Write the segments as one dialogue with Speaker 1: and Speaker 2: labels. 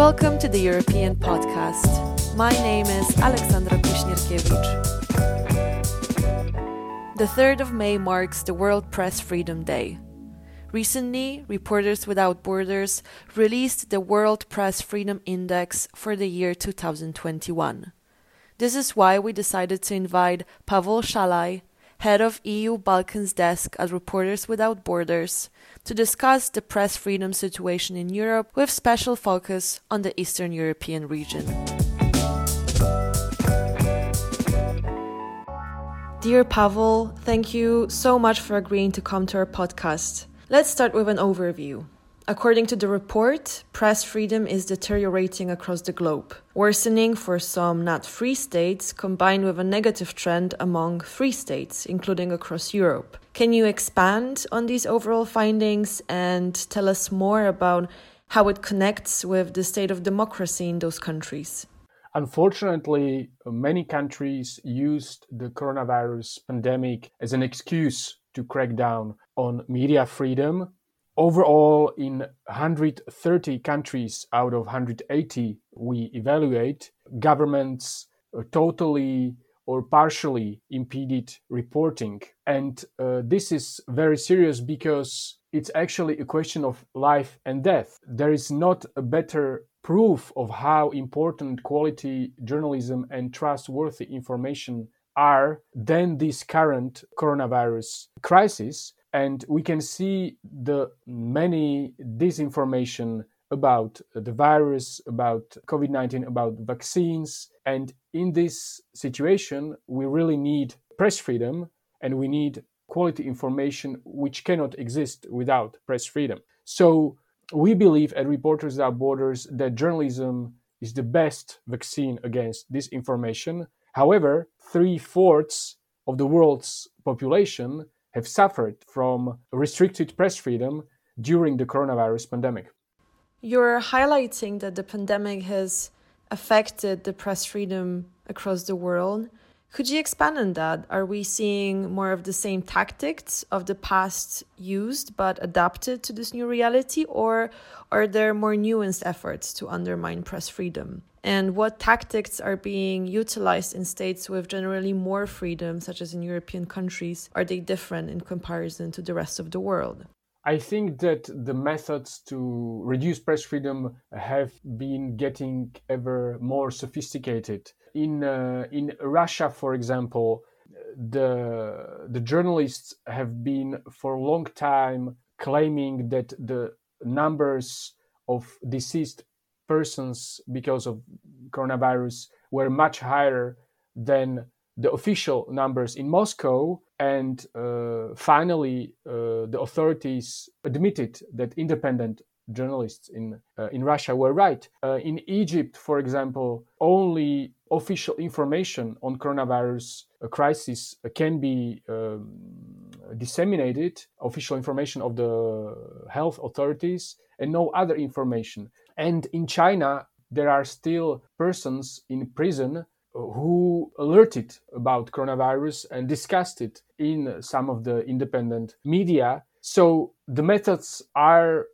Speaker 1: Welcome to the European podcast. My name is Alexandra Kushnierkiewicz. The 3rd of May marks the World Press Freedom Day. Recently, Reporters Without Borders released the World Press Freedom Index for the year 2021. This is why we decided to invite Pavel Szalai, head of EU Balkans desk at Reporters Without Borders, to discuss the press freedom situation in Europe with special focus on the Eastern European region. Dear Pavel, thank you so much for agreeing to come to our podcast. Let's start with an overview. According to the report, press freedom is deteriorating across the globe, worsening for some not free states, combined with a negative trend among free states, including across Europe. Can you expand on these overall findings and tell us more about how it connects with the state of democracy in those countries?
Speaker 2: Unfortunately, many countries used the coronavirus pandemic as an excuse to crack down on media freedom. Overall, in 130 countries out of 180 we evaluate, governments totally or partially impeded reporting. And uh, this is very serious because it's actually a question of life and death. There is not a better proof of how important quality journalism and trustworthy information are than this current coronavirus crisis. And we can see the many disinformation about the virus, about COVID 19, about vaccines. And in this situation, we really need press freedom and we need quality information which cannot exist without press freedom. So we believe at Reporters Without Borders that journalism is the best vaccine against disinformation. However, three fourths of the world's population have suffered from restricted press freedom during the coronavirus pandemic.
Speaker 1: You're highlighting that the pandemic has affected the press freedom across the world. Could you expand on that? Are we seeing more of the same tactics of the past used but adapted to this new reality, or are there more nuanced efforts to undermine press freedom? And what tactics are being utilized in states with generally more freedom, such as in European countries? Are they different in comparison to the rest of the world?
Speaker 2: I think that the methods to reduce press freedom have been getting ever more sophisticated. In uh, in Russia, for example, the the journalists have been for a long time claiming that the numbers of deceased persons because of coronavirus were much higher than the official numbers in Moscow and uh, finally, uh, the authorities admitted that independent journalists in uh, in Russia were right. Uh, in Egypt, for example, only official information on coronavirus uh, crisis can be um, disseminated. Official information of the health authorities and no other information. And in China, there are still persons in prison who alerted about coronavirus and discussed it in some of the independent media. So the methods are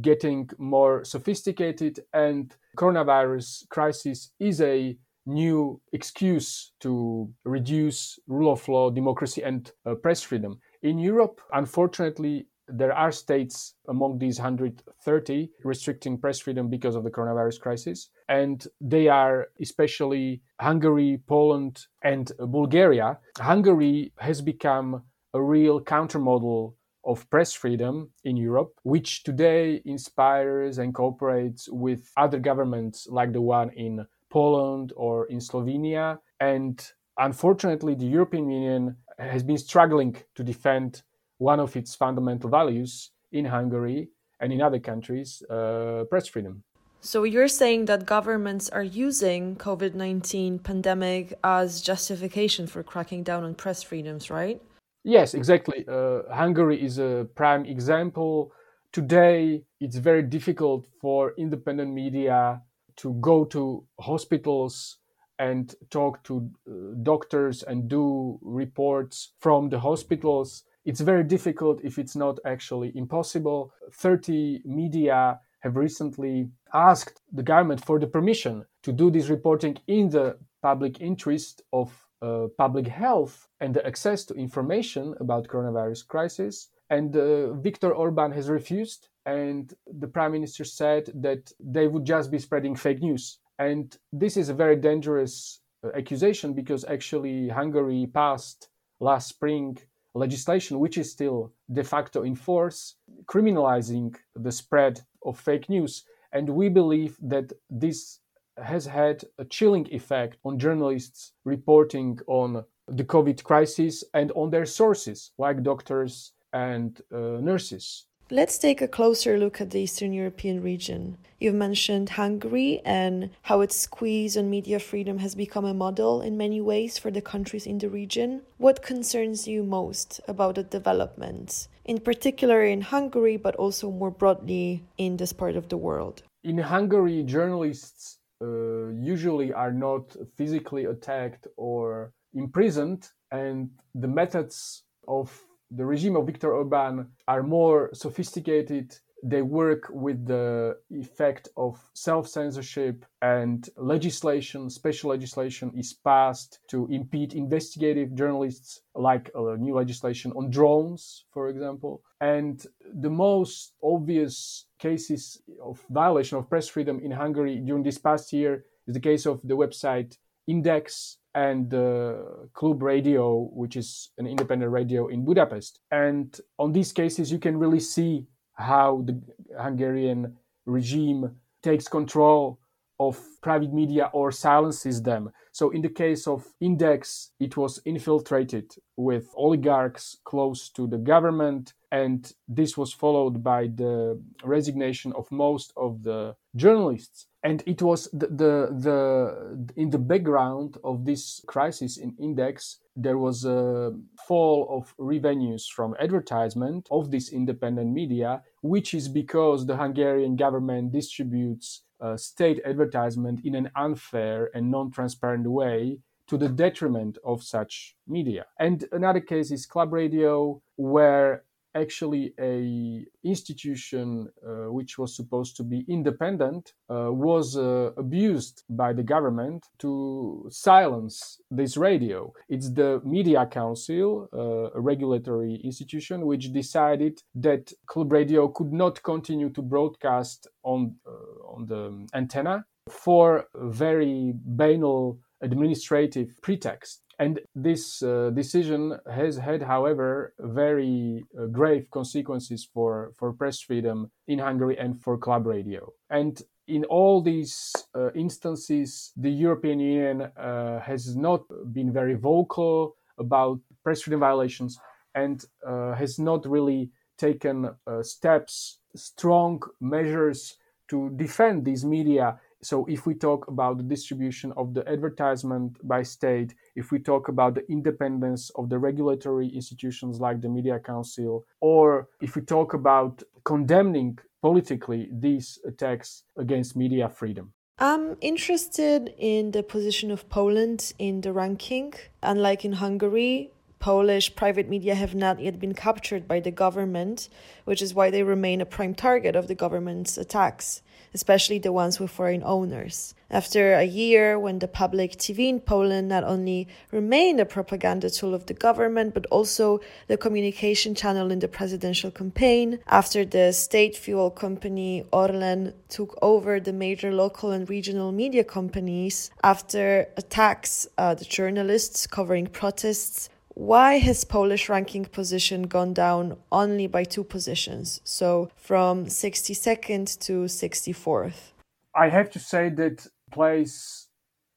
Speaker 2: getting more sophisticated and coronavirus crisis is a new excuse to reduce rule of law democracy and uh, press freedom in europe unfortunately there are states among these 130 restricting press freedom because of the coronavirus crisis. And they are especially Hungary, Poland, and Bulgaria. Hungary has become a real countermodel of press freedom in Europe, which today inspires and cooperates with other governments like the one in Poland or in Slovenia. And unfortunately, the European Union has been struggling to defend one of its fundamental values in Hungary and in other countries, uh, press freedom.
Speaker 1: So you're saying that governments are using COVID-19 pandemic as justification for cracking down on press freedoms, right?
Speaker 2: Yes, exactly. Uh, Hungary is a prime example. Today, it's very difficult for independent media to go to hospitals and talk to uh, doctors and do reports from the hospitals it's very difficult if it's not actually impossible. 30 media have recently asked the government for the permission to do this reporting in the public interest of uh, public health and the access to information about coronavirus crisis. And uh, Viktor Orban has refused, and the prime minister said that they would just be spreading fake news. And this is a very dangerous uh, accusation because actually Hungary passed last spring legislation, which is still de facto in force, criminalizing the spread of fake news. And we believe that this has had a chilling effect on journalists reporting on the COVID crisis and on their sources, like doctors and uh, nurses.
Speaker 1: Let's take a closer look at the Eastern European region. You've mentioned Hungary and how its squeeze on media freedom has become a model in many ways for the countries in the region. What concerns you most about the developments, in particular in Hungary, but also more broadly in this part of the world?
Speaker 2: In Hungary, journalists uh, usually are not physically attacked or imprisoned, and the methods of the regime of Viktor Orban are more sophisticated. They work with the effect of self censorship and legislation, special legislation is passed to impede investigative journalists, like a new legislation on drones, for example. And the most obvious cases of violation of press freedom in Hungary during this past year is the case of the website Index and uh, Klub Radio, which is an independent radio in Budapest. And on these cases, you can really see how the Hungarian regime takes control of private media or silences them. So, in the case of Index, it was infiltrated with oligarchs close to the government, and this was followed by the resignation of most of the journalists and it was the, the, the in the background of this crisis in index there was a fall of revenues from advertisement of this independent media which is because the hungarian government distributes uh, state advertisement in an unfair and non-transparent way to the detriment of such media. And another case is Klub Radio where actually a institution uh, which was supposed to be independent uh, was uh, abused by the government to silence this radio. It's the media council uh, a regulatory institution which decided that Klub Radio could not continue to broadcast on uh, on the antenna for very banal administrative pretext and this uh, decision has had, however, very uh, grave consequences for, for press freedom in Hungary and for Klub Radio. And in all these uh, instances, the European Union uh, has not been very vocal about press freedom violations and uh, has not really taken uh, steps, strong measures to defend these media so if we talk about the distribution of the advertisement by state if we talk about the independence of the regulatory institutions like the media council or if we talk about condemning politically these attacks against media freedom
Speaker 1: I'm interested in the position of Poland in the ranking. Unlike in Hungary, Polish private media have not yet been captured by the government, which is why they remain a prime target of the government's attacks especially the ones with foreign owners. After a year, when the public TV in Poland not only remained a propaganda tool of the government, but also the communication channel in the presidential campaign, after the state fuel company Orlen took over the major local and regional media companies, after attacks uh, the journalists covering protests, why has Polish ranking position gone down only by two positions, so from 62nd to 64th?
Speaker 2: I have to say that place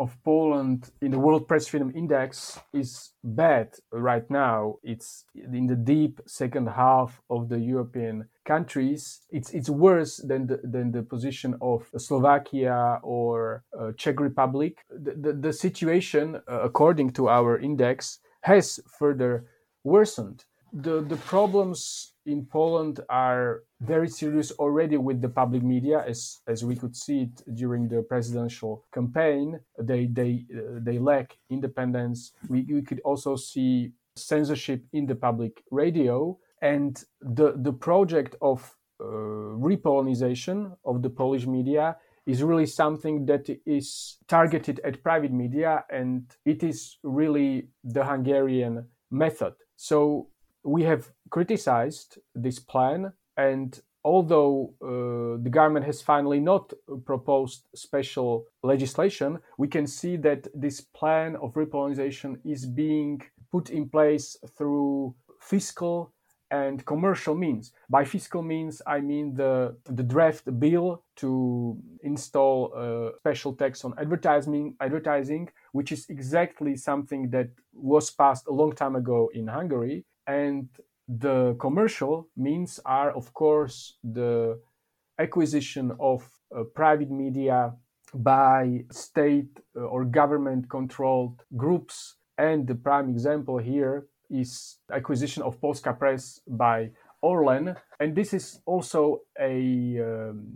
Speaker 2: of Poland in the World Press Freedom Index is bad right now. It's in the deep second half of the European countries. It's it's worse than the than the position of Slovakia or uh, Czech Republic. The, the, the situation, uh, according to our index, has further worsened. The, the problems in Poland are very serious already with the public media, as, as we could see it during the presidential campaign. They, they, uh, they lack independence. We, we could also see censorship in the public radio. And the, the project of uh, repolonization of the Polish media is really something that is targeted at private media and it is really the Hungarian method. So we have criticized this plan and although uh, the government has finally not proposed special legislation, we can see that this plan of repolonization is being put in place through fiscal and commercial means. By fiscal means, I mean the, the draft bill to install a special tax on advertising, advertising, which is exactly something that was passed a long time ago in Hungary. And the commercial means are, of course, the acquisition of uh, private media by state uh, or government controlled groups. And the prime example here is acquisition of Polska Press by Orlen, and this is also a um,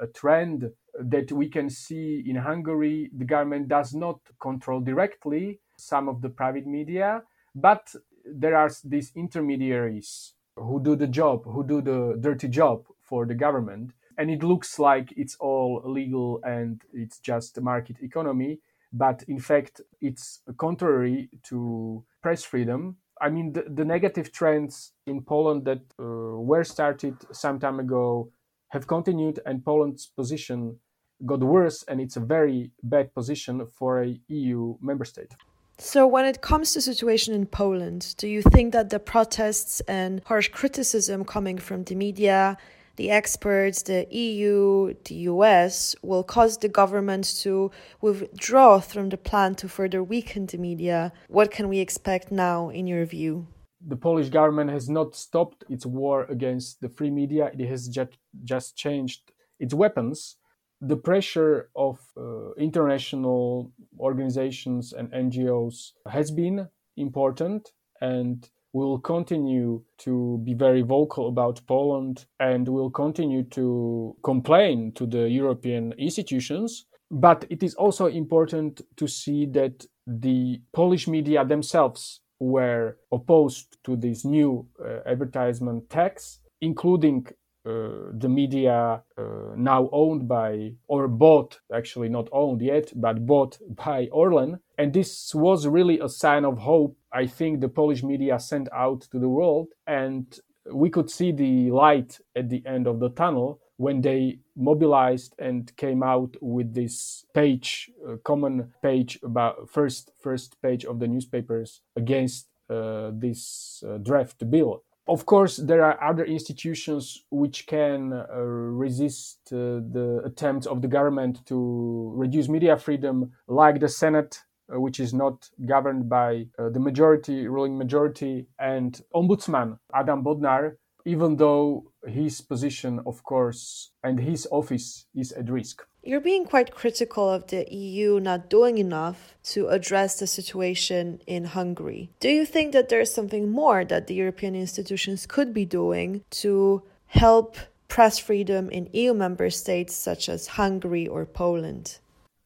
Speaker 2: a trend that we can see in Hungary. The government does not control directly some of the private media, but there are these intermediaries who do the job, who do the dirty job for the government, and it looks like it's all legal and it's just market economy but in fact it's contrary to press freedom I mean, the, the negative trends in Poland that uh, were started some time ago have continued, and Poland's position got worse, and it's a very bad position for a EU member state.
Speaker 1: So, when it comes to situation in Poland, do you think that the protests and harsh criticism coming from the media the experts, the EU, the US will cause the government to withdraw from the plan to further weaken the media. What can we expect now, in your view?
Speaker 2: The Polish government has not stopped its war against the free media, it has just, just changed its weapons. The pressure of uh, international organizations and NGOs has been important, and we will continue to be very vocal about Poland and will continue to complain to the European institutions. But it is also important to see that the Polish media themselves were opposed to this new uh, advertisement tax, including uh, the media uh, now owned by or bought actually not owned yet but bought by orlen and this was really a sign of hope i think the polish media sent out to the world and we could see the light at the end of the tunnel when they mobilized and came out with this page uh, common page about first first page of the newspapers against uh, this uh, draft bill. Of course, there are other institutions which can uh, resist uh, the attempts of the government to reduce media freedom, like the Senate, which is not governed by uh, the majority, ruling majority, and Ombudsman Adam Bodnar, even though his position, of course, and his office is at risk.
Speaker 1: You're being quite critical of the EU not doing enough to address the situation in Hungary. Do you think that there's something more that the European institutions could be doing to help press freedom in EU member states such as Hungary or Poland?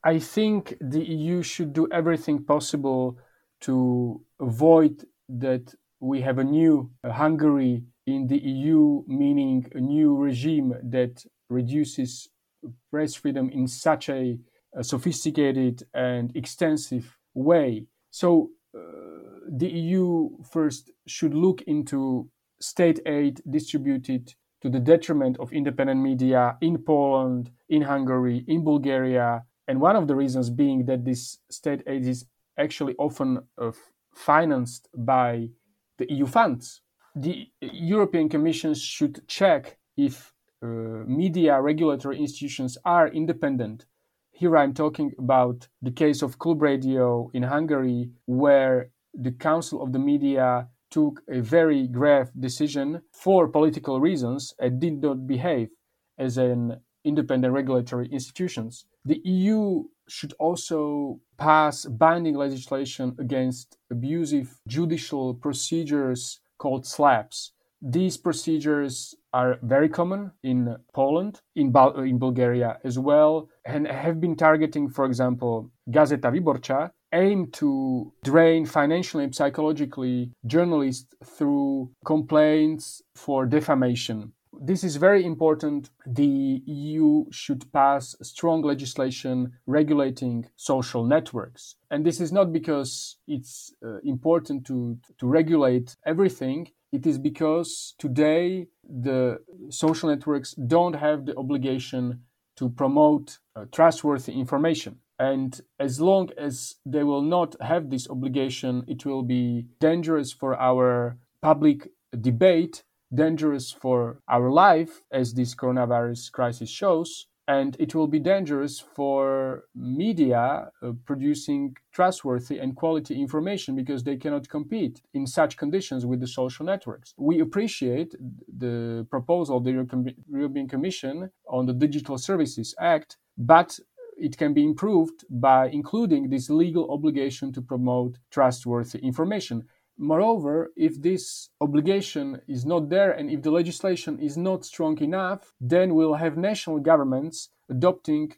Speaker 2: I think the EU should do everything possible to avoid that we have a new Hungary in the EU, meaning a new regime that reduces press freedom in such a, a sophisticated and extensive way. So uh, the EU first should look into state aid distributed to the detriment of independent media in Poland, in Hungary, in Bulgaria. And one of the reasons being that this state aid is actually often uh, financed by the EU funds. The European Commission should check if uh, media regulatory institutions are independent. Here I'm talking about the case of Klub Radio in Hungary, where the Council of the Media took a very grave decision for political reasons and did not behave as an independent regulatory institutions. The EU should also pass binding legislation against abusive judicial procedures called SLAPPs. These procedures are very common in Poland, in, Bul- in Bulgaria as well, and have been targeting, for example, Gazeta Wyborcza, aim to drain financially and psychologically journalists through complaints for defamation. This is very important. The EU should pass strong legislation regulating social networks. And this is not because it's uh, important to, to regulate everything. It is because today the social networks don't have the obligation to promote uh, trustworthy information. And as long as they will not have this obligation, it will be dangerous for our public debate, dangerous for our life, as this coronavirus crisis shows, and it will be dangerous for media uh, producing trustworthy and quality information because they cannot compete in such conditions with the social networks. We appreciate the proposal of the European Commission on the Digital Services Act, but it can be improved by including this legal obligation to promote trustworthy information. Moreover, if this obligation is not there and if the legislation is not strong enough, then we'll have national governments adopting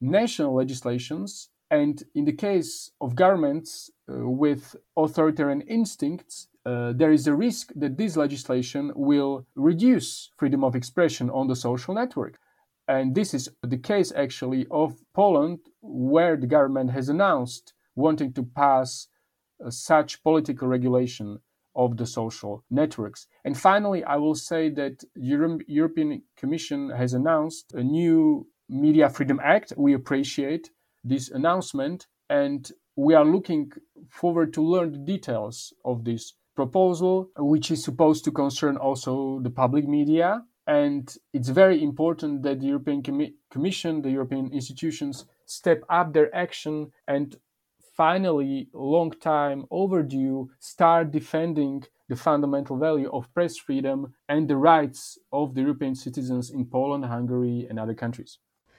Speaker 2: national legislations. And in the case of governments uh, with authoritarian instincts, uh, there is a risk that this legislation will reduce freedom of expression on the social network. And this is the case actually of Poland, where the government has announced wanting to pass Uh, such political regulation of the social networks. And finally, I will say that Euro- European Commission has announced a new Media Freedom Act. We appreciate this announcement and we are looking forward to learn the details of this proposal, which is supposed to concern also the public media. And it's very important that the European Com- Commission, the European institutions, step up their action and finally, long time overdue, start defending the fundamental value of press freedom and the rights of the European citizens in Poland, Hungary, and other countries.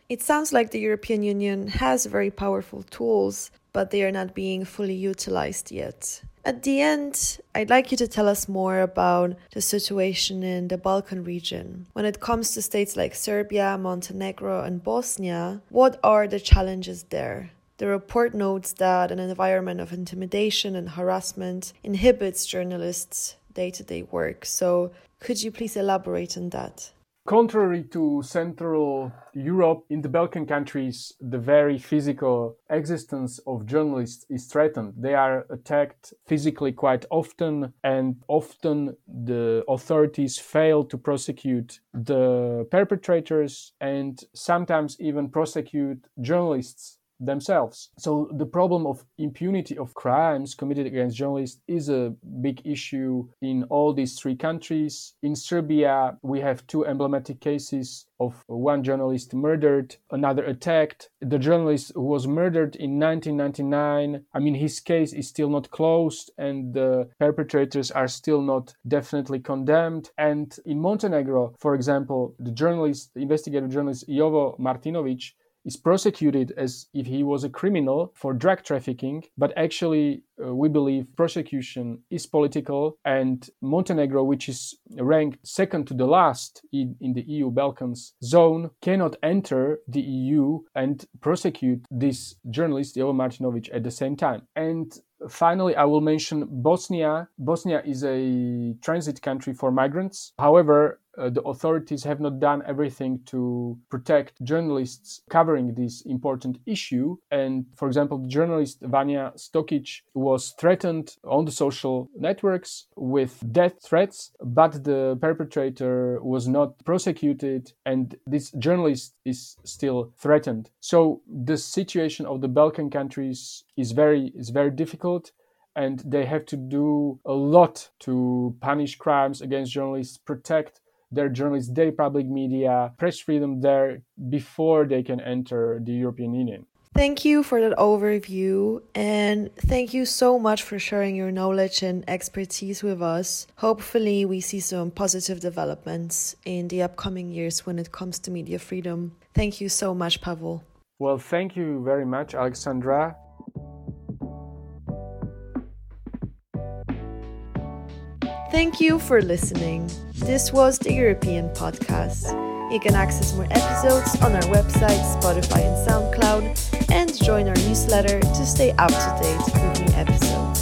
Speaker 1: It sounds like the European Union has very powerful tools, but they are not being fully utilized yet. At the end, I'd like you to tell us more about the situation in the Balkan region. When it comes to states like Serbia, Montenegro, and Bosnia, what are the challenges there? The report notes that an environment of intimidation and harassment inhibits journalists' day to day work. So, could you please elaborate on that?
Speaker 2: Contrary to Central Europe, in the Balkan countries, the very physical existence of journalists is threatened. They are attacked physically quite often, and often the authorities fail to prosecute the perpetrators and sometimes even prosecute journalists themselves. So the problem of impunity of crimes committed against journalists is a big issue in all these three countries. In Serbia, we have two emblematic cases of one journalist murdered, another attacked. The journalist who was murdered in 1999, I mean, his case is still not closed and the perpetrators are still not definitely condemned. And in Montenegro, for example, the journalist, investigative journalist Jovo Martinovic, is prosecuted as if he was a criminal for drug trafficking, but actually, uh, we believe prosecution is political. And Montenegro, which is ranked second to the last in, in the EU Balkans zone, cannot enter the EU and prosecute this journalist, Jovo Martinovic, at the same time. And Finally, I will mention Bosnia. Bosnia is a transit country for migrants. However, uh, the authorities have not done everything to protect journalists covering this important issue. And for example, the journalist Vanja Stokic was threatened on the social networks with death threats, but the perpetrator was not prosecuted, and this journalist is still threatened. So the situation of the Balkan countries is very is very difficult and they have to do a lot to punish crimes against journalists, protect their journalists, their public media, press freedom there before they can enter the European Union.
Speaker 1: Thank you for that overview, and thank you so much for sharing your knowledge and expertise with us. Hopefully, we see some positive developments in the upcoming years when it comes to media freedom. Thank you so much, Pavel.
Speaker 2: Well, thank you very much, Alexandra.
Speaker 1: Thank you for listening. This was the European Podcast. You can access more episodes on our website, Spotify, and SoundCloud, and join our newsletter to stay up to date with new episodes.